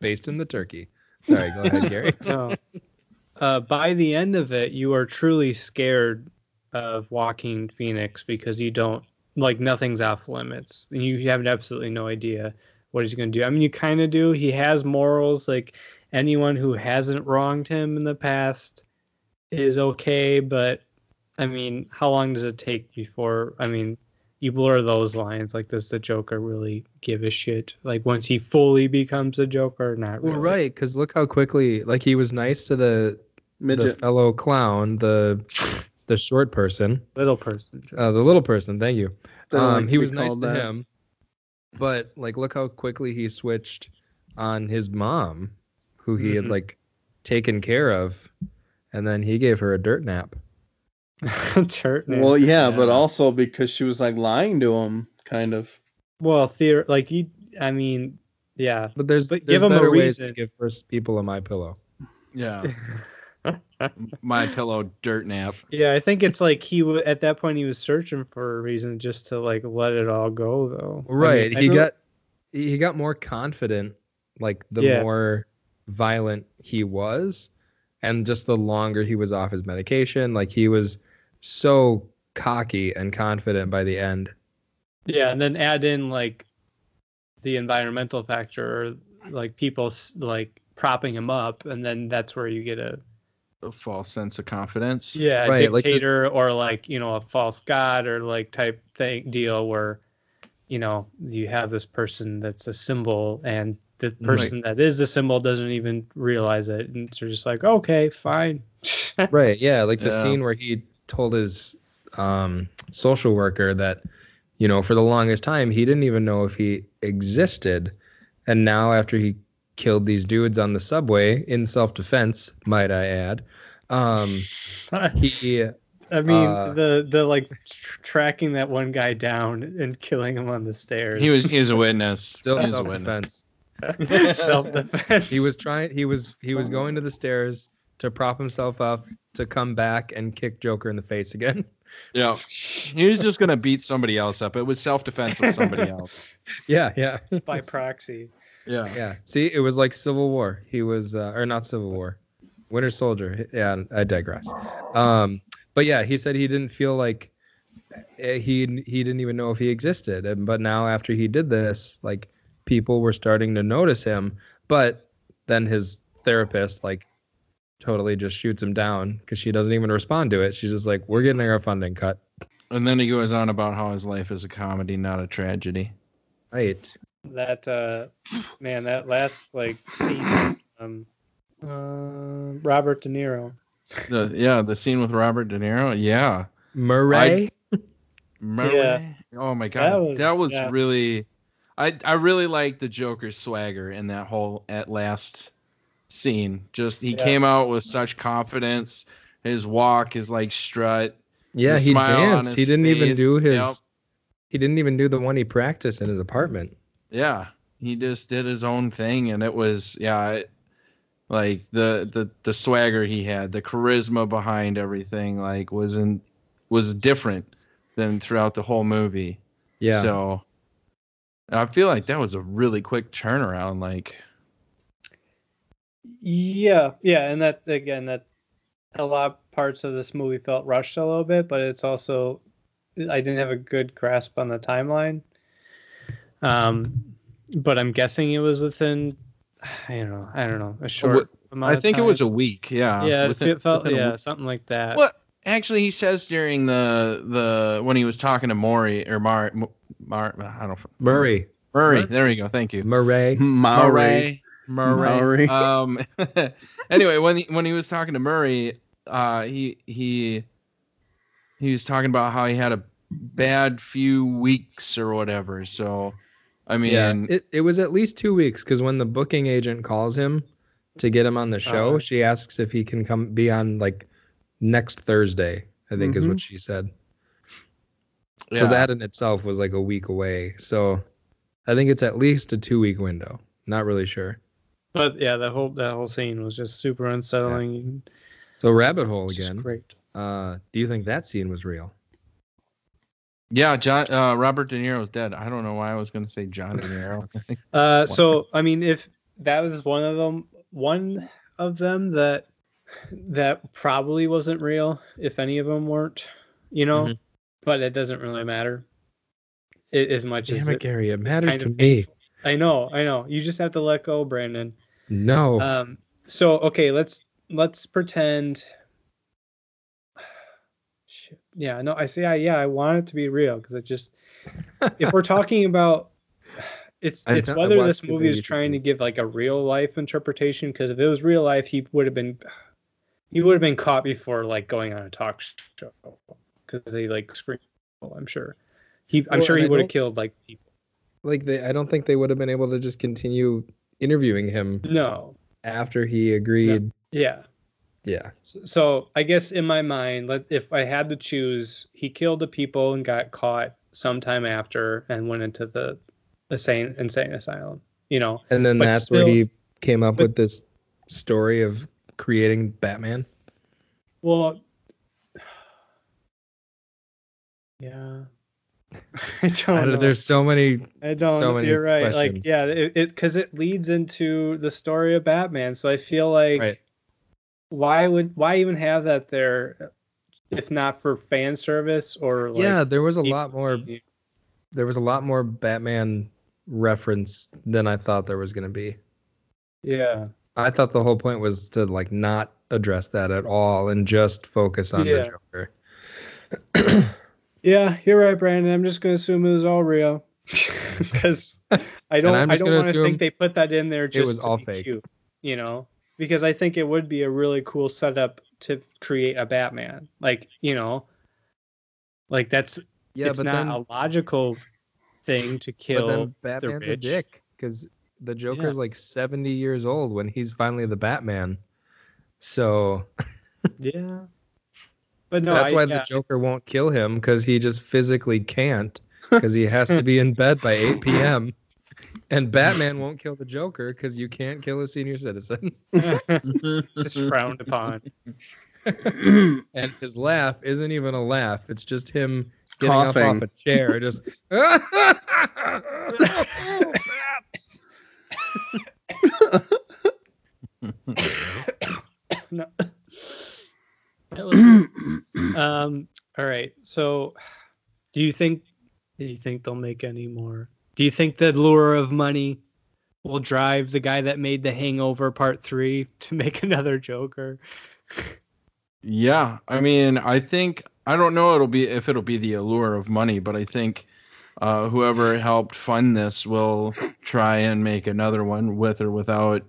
Based in the turkey. Sorry, go ahead, Gary. no. Uh, by the end of it, you are truly scared of Joaquin Phoenix because you don't like nothing's off limits. And you have absolutely no idea what he's going to do. I mean, you kind of do. He has morals. Like anyone who hasn't wronged him in the past is okay. But I mean, how long does it take before? I mean, you blur those lines. Like, does the Joker really give a shit? Like, once he fully becomes a Joker, not really. Well, right, because look how quickly, like he was nice to the the Midget. fellow clown, the the short person, Little person. uh, the little person. Thank you. Don't like Um, he was nice called to that. him, but like look how quickly he switched on his mom, who he had Mhm. like taken care of, and then he gave her a dirt nap. Turd Well, yeah, but also because she was like lying to him, kind of. well, theor- like he, I mean, yeah. But there's But there's give him a better ways to reason. give first people a my pillow. Yeah. My pillow dirt nap. Yeah, I think it's like he w- at that point he was searching for a reason just to like let it all go though. I mean, Right. He feel- got he got more confident like the Yeah. more violent he was and just the longer he was off his medication, like he was so cocky and confident by the end. Yeah, and then add in like the environmental factor, or like people like propping him up, and then that's where you get a A false sense of confidence. yeah a Right, like the- dictator or like you know a false god or like type thing deal where you know you have this person that's a symbol and the person that is the symbol doesn't even realize it and they're just like okay fine Right. Yeah. Like the Yeah. scene where he told his um, social worker that, you know, for the longest time, he didn't even know if he existed. And now, after he killed these dudes on the subway in self defense, might I add, um, he, I mean, Uh, the the like tr- tracking that one guy down and killing him on the stairs. He was he was a witness. still He a self witness. defense. self defense. He was trying, he was, he was going to the stairs to prop himself up to come back and kick Joker in the face again. Yeah. He was just gonna beat somebody else up. It was self defense of somebody else. Yeah. Yeah. by proxy. Yeah. Yeah. See, it was like Civil War. He was, uh, or not Civil War, Winter Soldier. Yeah, I digress. Um, but yeah, he said he didn't feel like eh, he he didn't even know if he existed. And but now after he did this, like people were starting to notice him. But then his therapist like totally just shoots him down because she doesn't even respond to it. She's just like, "We're getting our funding cut." And then he goes on about how his life is a comedy, not a tragedy. Right. That uh, man, that last like scene, um, uh, Robert De Niro. The yeah, the scene with Robert De Niro. Yeah. Murray. Murray? Yeah. Oh my god. That was- was, yeah. really I I really like the Joker's swagger in that whole at last scene. Just he Yeah. came out with such confidence. His walk his like strut. yeah, he danced. He didn't even do his. yep. He didn't even do the one he practiced in his apartment. Yeah. He just did his own thing and it was yeah, it, like the the the swagger he had, the charisma behind everything like wasn't was different than throughout the whole movie. Yeah. So I feel like that was a really quick turnaround. Like, Yeah, yeah, and that again, that a lot of parts of this movie felt rushed a little bit, but it's also I didn't have a good grasp on the timeline. Um, but I'm guessing it was within I don't know, I don't know, a short amount. I of think it was a week. Yeah. yeah, within- it felt yeah, week. something like that. What? Actually, he says during the the when he was talking to Maury or Mar, Mar I don't Murray. Murray. Mur- There we go. Thank you. Murray. Maori. Murray. Murray. Um. anyway, when he, when he was talking to Murray, uh, he he he was talking about how he had a bad few weeks or whatever. So, I mean, yeah, it, it was at least two weeks because when the booking agent calls him to get him on the show, Uh. she asks if he can come be on like next Thursday. I think is Mhm. what she said. So that in itself was like a week away. So I think it's at least a two week window. Not really sure. But yeah, that whole that whole scene was just super unsettling. So rabbit hole again. Great. Uh, do you think that scene was real? Yeah, John uh, Robert De Niro's dead. I don't know why I was going to say John De Niro. Uh, so I mean, if that was one of them, one of them that that probably wasn't real, if any of them weren't, you know, Mhm. but it doesn't really matter. It, as much as Damn it, it- Gary. It matters to me. painful. I know, I know. You just have to let go, Brandon. No. Um, so okay, let's let's pretend. Yeah, no, I say, I, yeah, I want it to be real because it just, if we're talking about, it's I it's whether this movie is trying to give like a real life interpretation. Because if it was real life, he would have been, he would have been caught before like going on a talk show because they like scream. I'm sure. He, I'm Well, sure he would have killed like people. Like they I don't think they would have been able to just continue interviewing him No. after he agreed. Yeah. Yeah. So, so I guess in my mind, let, if I had to choose, he killed the people and got caught sometime after and went into the insane insane asylum. You know, And then But that's where he came up but- with this story of creating Batman. well, yeah. There's so many. I don't. so many you're right. questions. Like, yeah, it because it, leads into the story of Batman. So I feel like, Right. why would why even have that there, if not for fan service or like, yeah, there was a lot more. There was a lot more Batman reference than I thought there was going to be. Yeah. I thought the whole point was to like not address that at all and just focus on Yeah. the Joker. Yeah, you're right, Brandon. I'm just gonna assume it was all real because I don't. I don't want to think they put that in there just was to all be fake. cute, you know? Because I think it would be a really cool setup to create a Batman. Like, you know, like that's Yeah, it's but not then, a logical thing to but kill. then Batman's a rich. dick because the Joker's like 70 years old when he's finally the Batman. So yeah, but no, that's I, why yeah, the Joker won't kill him because he just physically can't because he has to be in bed by 8 p.m. And Batman won't kill the Joker because you can't kill a senior citizen. just frowned upon. And his laugh isn't even a laugh. It's just him getting up off a chair, just. no. Um. All right. So, do you think? Do you think they'll make any more? Do you think the lure of money will drive the guy that made The Hangover Part Three to make another Joker? Yeah, I mean, I think I don't know it'll be if it'll be the allure of money, but I think uh, whoever helped fund this will try and make another one with or without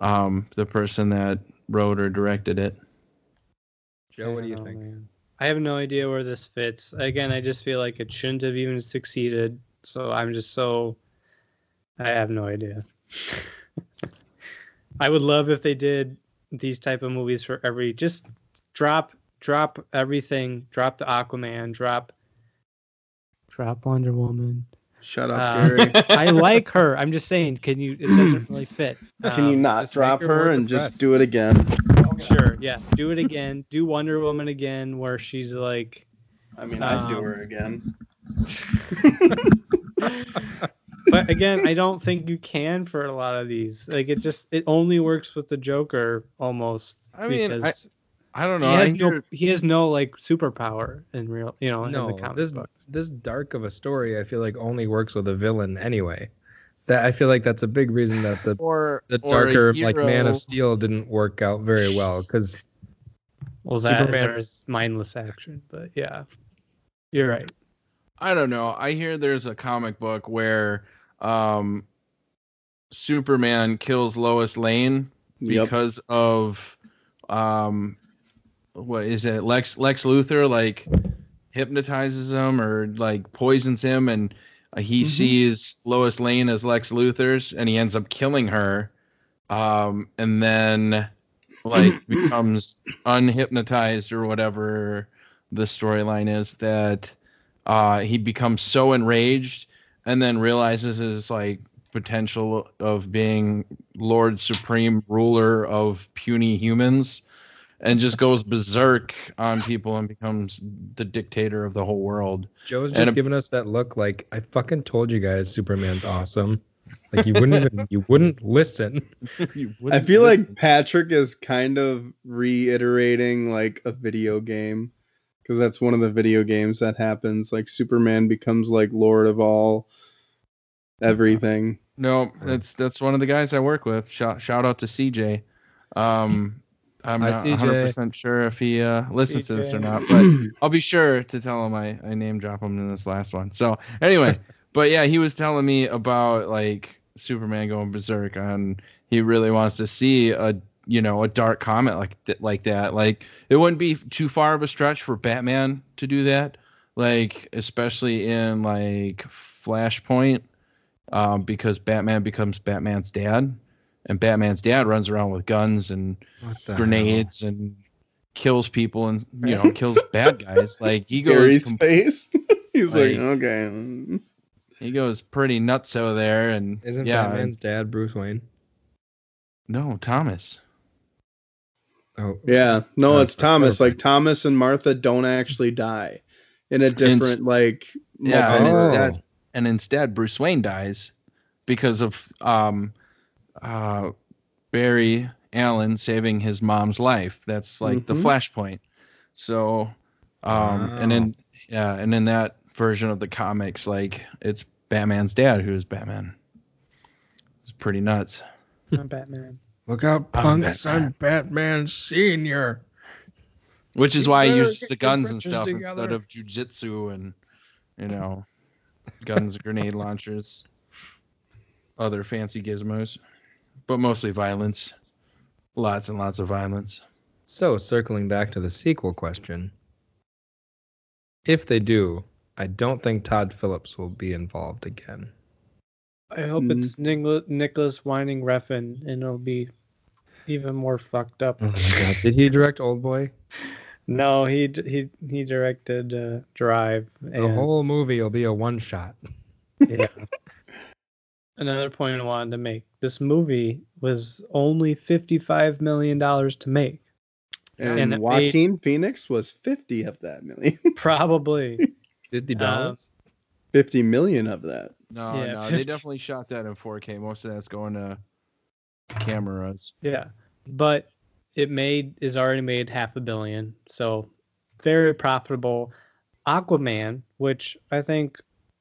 um, the person that wrote or directed it. Joe, what do you know, think? man. I have no idea where this fits. Again, I just feel like it shouldn't have even succeeded. So I'm just so I have no idea. I would love if they did these type of movies for every just drop drop everything, drop the Aquaman, drop drop Wonder Woman. Shut up, Uh, Gary. I like her. I'm just saying, can you it doesn't really fit. Can you Um, not drop her her and just do it again? Sure, yeah. Do it again. Do Wonder Woman again where she's like I mean, I'd do Um, her again. but again, I don't think you can for a lot of these. Like it just it only works with the Joker almost. I mean, I- because I don't he know. I has no he has no like superpower in real you know No, in the comic this book. this dark of a story, I feel like only works with a villain anyway. That I feel like that's a big reason that the or the or darker like Man of Steel didn't work out very well because Well, that Superman's- mindless action, but yeah, you're right. I don't know. I hear there's a comic book where um, Superman kills Lois Lane Yep. because of um, what is it? Lex Lex Luthor like hypnotizes him or like poisons him, and uh, he sees Lois Lane as Lex Luthor's, and he ends up killing her, um, and then like becomes unhypnotized or whatever the storyline is that uh, he becomes so enraged and then realizes his like potential of being Lord Supreme ruler of puny humans and just goes berserk on people and becomes the dictator of the whole world. Joe's And just a- giving us that look like I fucking told you guys Superman's awesome. Like you wouldn't even you wouldn't listen. You I wouldn't feel listen. like Patrick is kind of reiterating like a video game because that's one of the video games that happens. Like Superman becomes like Lord of all everything. No, that's that's one of the guys I work with. Shout shout out to CJ. Um, I'm Hi, not CJ. 100 percent sure if he uh, listens to this or not, but I'll be sure to tell him I, I name drop him in this last one. So anyway, but yeah, he was telling me about like Superman going berserk and he really wants to see a you know a dark comet like th- like that. Like it wouldn't be too far of a stretch for Batman to do that. Like especially in like Flashpoint um, because Batman becomes Batman's dad, and Batman's dad runs around with guns and What the grenades and kills people and you know kills bad guys. Like he goes Gary's com- face. He's like, Like- okay. he goes pretty nuts over there and hell? Isn't yeah, Batman's dad Bruce Wayne? no Thomas. Oh, Yeah, no, it's Thomas. okay. Like Thomas and Martha don't actually die in a different like. Yeah, and Oh. instead and instead Bruce Wayne dies because of um uh Barry Allen saving his mom's life. That's like the Mhm. flashpoint. So um and then in yeah, and in that version of the comics, like it's Batman's dad who's Batman. It's pretty nuts. I'm Batman. Look out, I'm punks! Batman. I'm Batman Senior. Which is You why I better use the guns and stuff together. instead of jujitsu and you know guns, grenade launchers, other fancy gizmos, but mostly violence. Lots and lots of violence. So, circling back to the sequel question, if they do, I don't think Todd Phillips will be involved again. I hope Mm. it's Nicolas, Nicolas Winding Refn and it'll be even more fucked up. Oh my god! Did he direct Old Boy? No, he he he directed uh, Drive. The whole movie will be a one shot. yeah. Another point I wanted to make: this movie was only fifty-five million dollars to make. and, and it made- Joaquin Phoenix was fifty of that million. Probably. Fifty Um, dollars. Fifty million of that. No, Yeah, no, 50. they definitely shot that in 4K. Most of that's going to cameras. Yeah, but it made is already made half a billion, so very profitable. Aquaman, which I think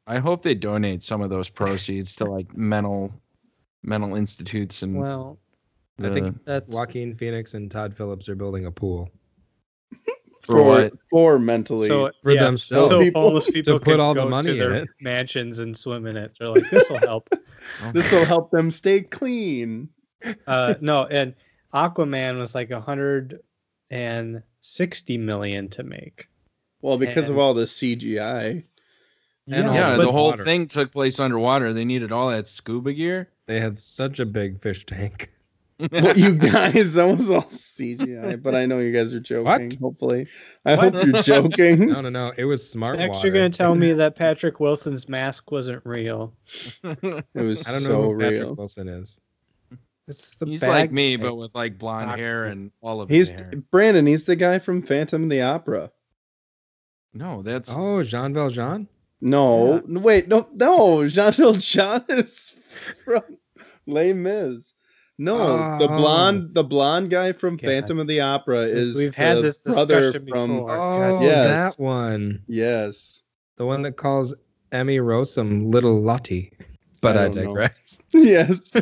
I hope they donate some of those proceeds to like mental mental institutes and well, I think that's Joaquin Phoenix and Todd Phillips are building a pool. For what? for mentally. so For yeah, themselves. So People- homeless people to put can all the money to in their it. mansions and swim in it. They're like, this will help. this will help them stay clean. uh, no, and Aquaman was like a hundred and sixty million to make. Well, because of all the CGI. And all yeah, the whole water. thing took place underwater. They needed all that scuba gear. They had such a big fish tank. Well, you guys, that was all CGI. But I know you guys are joking. What? Hopefully, I What? hope you're joking. No, no, no. It was smart Next, water. you're gonna tell me that Patrick Wilson's mask wasn't real. It was I don't know so who Patrick. Wilson is. It's the He's like me, but with like blonde Aquaman. hair and all of He's his hair. Brandon. He's the guy from Phantom of the Opera. No, that's Oh, Jean Valjean. No, Yeah. no, wait, no, no. Jean Valjean is from Les Mis. No, the Oh. blonde, the blonde guy from God. Phantom of the Opera is We've had the this brother discussion from. before. Oh, Yes. that one. Yes, The one that calls Emmy Rossum Little Lottie. But I I, don't know. digress. yes.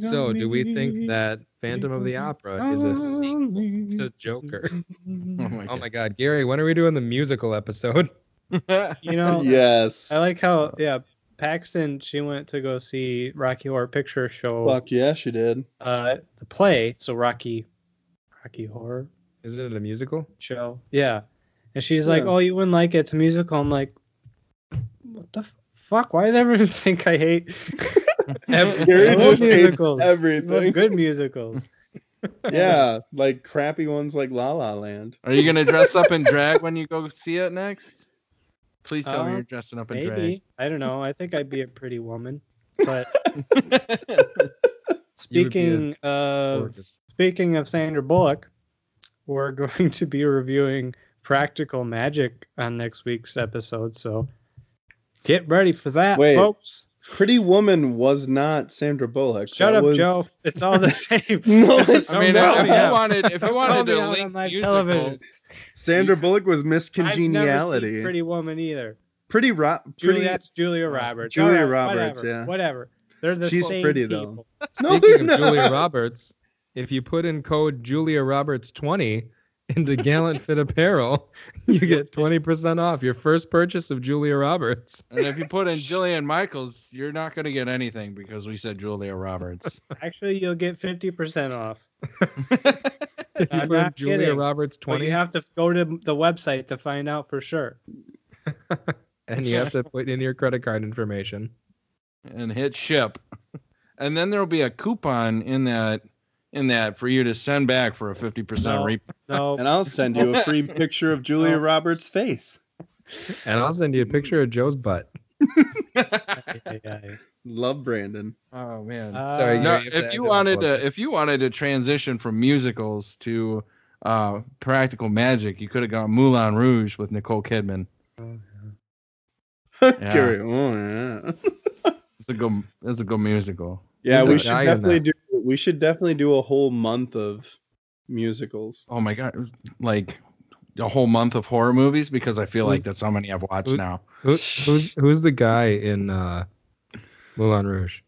So, do we think that Phantom of the Opera is a sequel to Joker? oh my Oh my God, Gary, when are we doing the musical episode? You know, yes. I like how yeah, Paxton she went to go see Rocky Horror Picture Show, Fuck yeah, she did. uh, the play. So Rocky, Rocky Horror Is it a musical? Show, yeah. And she's like, "Oh, you wouldn't like it. It's a musical." I'm like, "What the fuck? Why does everyone think I hate?" Every- Gary just musicals. I love everything. good musicals. Yeah, like crappy ones like La La Land. Are you gonna dress up in drag when you go see it next? Please tell me Uh, you're dressing up in Maybe I don't know. I think I'd be a pretty woman. But drag. You would be a speaking of Gorgeous. Speaking of Sandra Bullock, we're going to be reviewing Practical Magic on next week's episode. So get ready for that, Wait. folks. Pretty Woman was not Sandra Bullock. Shut That up, was- Joe. It's all the same. No, it's I mean, don't if, call if me you wanted, if you Don't wanted to out link on musicals, television. Sandra Bullock was Miss I've never Congeniality. seen Pretty Woman either. pretty ro- Julia, pretty that's Julia Roberts. Julia All right, Roberts, whatever, yeah. Whatever. They're the same. She's same pretty, though. people. No, Speaking they're of Julia. Roberts, if you put in code Julia Roberts 20 into Gallant Fit Apparel, you get 20% off your first purchase of Julia Roberts. and if you put in Jillian Michaels, you're not gonna get anything because we said Julia Roberts. Actually, you'll get 50% off. If you I'm put in Julia kidding. Roberts 20 you have to go to the website to find out for sure. and you have to put in your credit card information. and hit ship, and then there'll be a coupon in that in that for you to send back for a fifty percent No. re. No, And I'll send you a free picture of Julia Oh. Roberts' face. And I'll send you a picture of Joe's butt. Ay, ay, Love Brandon. Oh man. ay. Sorry, Uh, no, you if you wanted to, if you wanted to transition from musicals to uh, practical magic, you could have gone Moulin Rouge with Nicole Kidman. Oh yeah. Carry on. Yeah, It's a good, it's a good musical. Yeah Who's we that should definitely do. We should definitely do a whole month of musicals. Oh my god, like a whole month of horror movies because I feel like that's how many I've watched who- now. Who, who's who's the guy in uh, Moulin Rouge?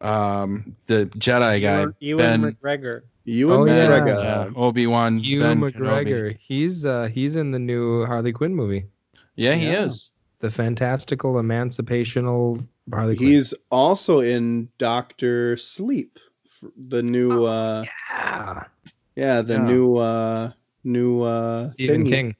Um, the Jedi guy, Ewan, Ewan Ben, McGregor. You Oh, and yeah. McGregor. yeah, Obi Wan, Hugh Ben McGregor. He's uh he's in the new Harley Quinn movie, Yeah, he Yeah. is. the fantastical emancipational Harley Quinn. He's also in Doctor Sleep, the new. uh yeah. Yeah, the Yeah. new. uh new uh Stephen thingy. King.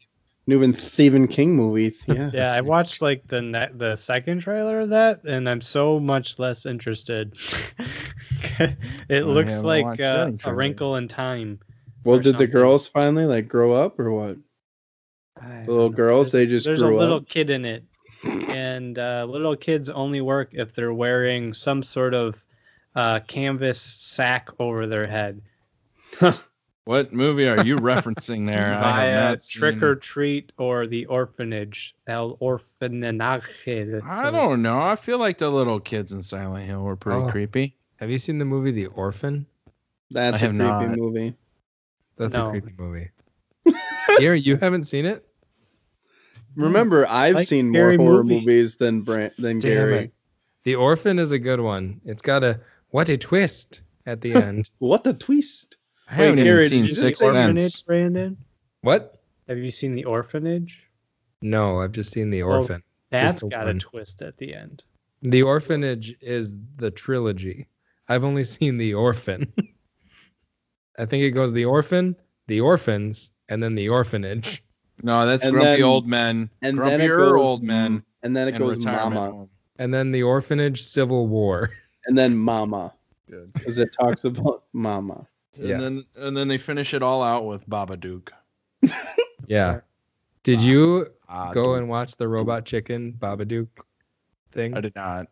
New and Stephen King movie. Yeah. Yeah, I watched like the ne- the second trailer of that, and I'm so much less interested. it I looks like uh, a wrinkle in time. Well, or did the girls finally like grow up or what? The little girls, There's- they just there's a little up. kid in it, and uh, little kids only work if they're wearing some sort of uh, canvas sack over their head. What movie are you referencing there? I have not Trick seen- or Treat or the Orphanage, El Orfanaje. I don't know. I feel like the little kids in Silent Hill were pretty Oh. creepy. Have you seen the movie The Orphan? That's I a creepy not. movie. That's No. a creepy movie. Gary, you haven't seen it? Hmm. Remember, I've Like seen more horror movies. movies than Brand than Damn Gary. it. The Orphan is a good one. It's got a what a twist at the end. What the twist? I haven't Gary, even seen did you Sixth say Orphanage, Sense. Brandon? what? Have you seen the Orphanage? No, I've just seen The Well, Orphan. That's the got one. a twist at the end. The Orphanage is the trilogy. I've only seen The Orphan. I think it goes The Orphan, The Orphans, and then The Orphanage. No, that's And grumpy then- old men. And then it Grumpier goes old men. and then it and goes retirement Mama, home. And then The Orphanage Civil War. and then Mama, Good. because it talks about Mama. And Yeah. then and then they finish it all out with Babadook. Yeah. Did you Ah, go and watch the Robot Chicken Babadook thing? I did not.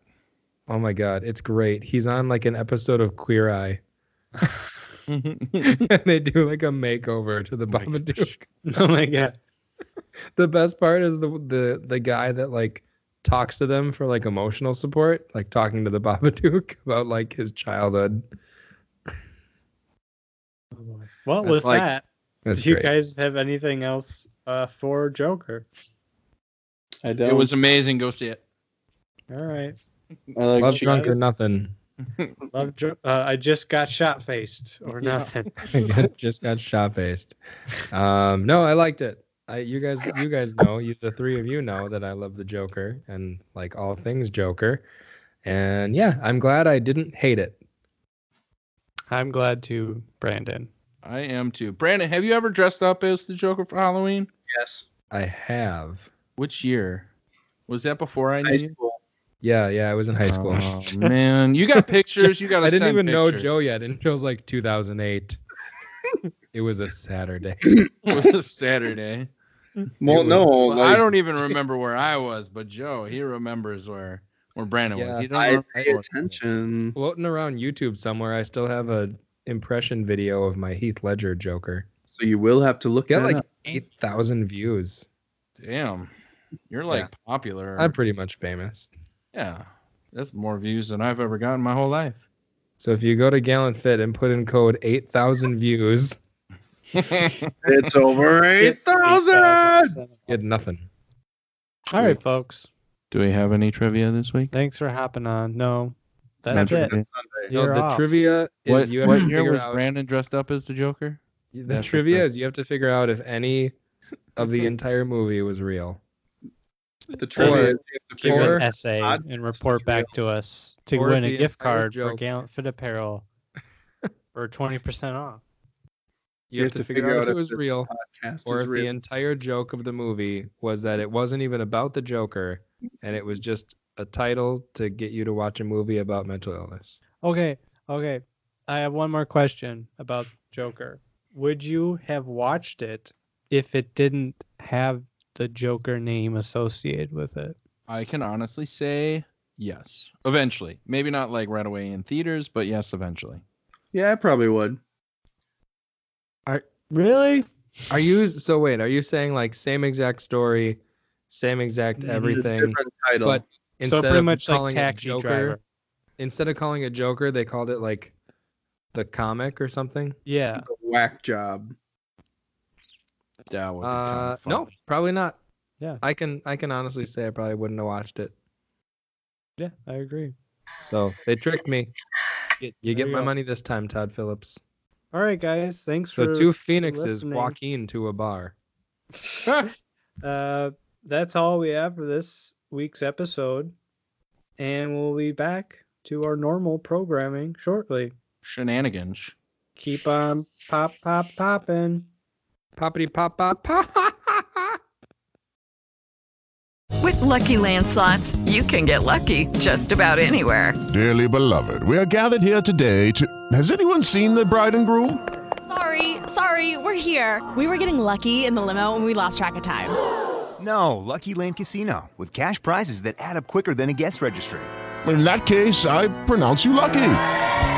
Oh my god, it's great. He's on like an episode of Queer Eye. and they do like a makeover to the Oh my Babadook. Oh my god. the best part is the the the guy that like talks to them for like emotional support, like talking to the Babadook about like his childhood. Well, That's with like- that, That's do you guys have anything else uh, for Joker? I don't. it was amazing. Go see it. All right. I like Love chicken. drunk or nothing. Love. Jo- uh, I just got shot faced or Yeah. nothing. Just got shot faced. Um, no, I liked it. I, you guys, you guys know, you the three of you know that I love the Joker and like all things Joker. And yeah, I'm glad I didn't hate it. I'm glad to, Brandon. I am too. Brandon, have you ever dressed up as the Joker for Halloween? Yes. I have. Which year? Was that before I knew High you? school. Yeah, yeah, I was in high oh, school. Oh man, you got pictures. You got. I didn't even know Joe yet, and it was like 2008. It was a Saturday. It was a Saturday. Well, It no, was- Well, I don't even remember where I was, but Joe, he remembers where where Brandon Yeah, was. He don't I pay where- attention. Floating around YouTube somewhere, I still have a impression video of my Heath Ledger Joker. So you will have to look Got that like up. 8,000 views. Damn, you're like Yeah. popular. I'm pretty much famous. yeah, that's more views than I've ever gotten in my whole life. So if you go to Gallant Fit and put in code 8,000 views, It's over eight thousand. you get nothing. All right, folks. Do we have any trivia this week? Thanks for hopping on. No, that's That's it. No, You're the off. trivia is What, you have what to year figure was out. Brandon dressed up as the Joker? the That's trivia okay. is you have to figure out if any of the entire movie was real. The trivia Or- is you have to Give an essay odd and report back to us to Or win a gift entire card for joke. Gallant Fit Apparel for 20% off. You, have, to, figure, out if it was real or is if the entire joke of the movie was that it wasn't even about the Joker and it was just a title to get you to watch a movie about mental illness. Okay, okay. I have one more question about Joker. Would you have watched it if it didn't have the Joker name associated with it? I can honestly say yes. Eventually. Maybe not like right away in theaters, but yes, eventually. Yeah, I probably would. Are Really? Are you so wait, are you saying like same exact story, same exact everything, Different title. but instead so pretty of much like calling it Taxi Joker, Driver. instead of calling it Joker, they called it like the comic or something? Yeah. whack job. That would be Uh, kinda no, probably not. Yeah. I can I can honestly say I probably wouldn't have watched it. Yeah, I agree. So they tricked me. You There get you my go. money this time, Todd Phillips. All right, guys. Thanks So for two phoenixes listening. walking to a bar. uh, that's all we have for this week's episode, and we'll be back to our normal programming shortly. Shenanigans. Keep on pop pop popping. Poppity pop pop pop. With Lucky Land slots, you can get lucky just about anywhere. Dearly beloved, we are gathered here today to. Has anyone seen the bride and groom? Sorry, sorry, we're here. We were getting lucky in the limo and we lost track of time. No, Lucky Land Casino, with cash prizes that add up quicker than a guest registry. In that case, I pronounce you lucky.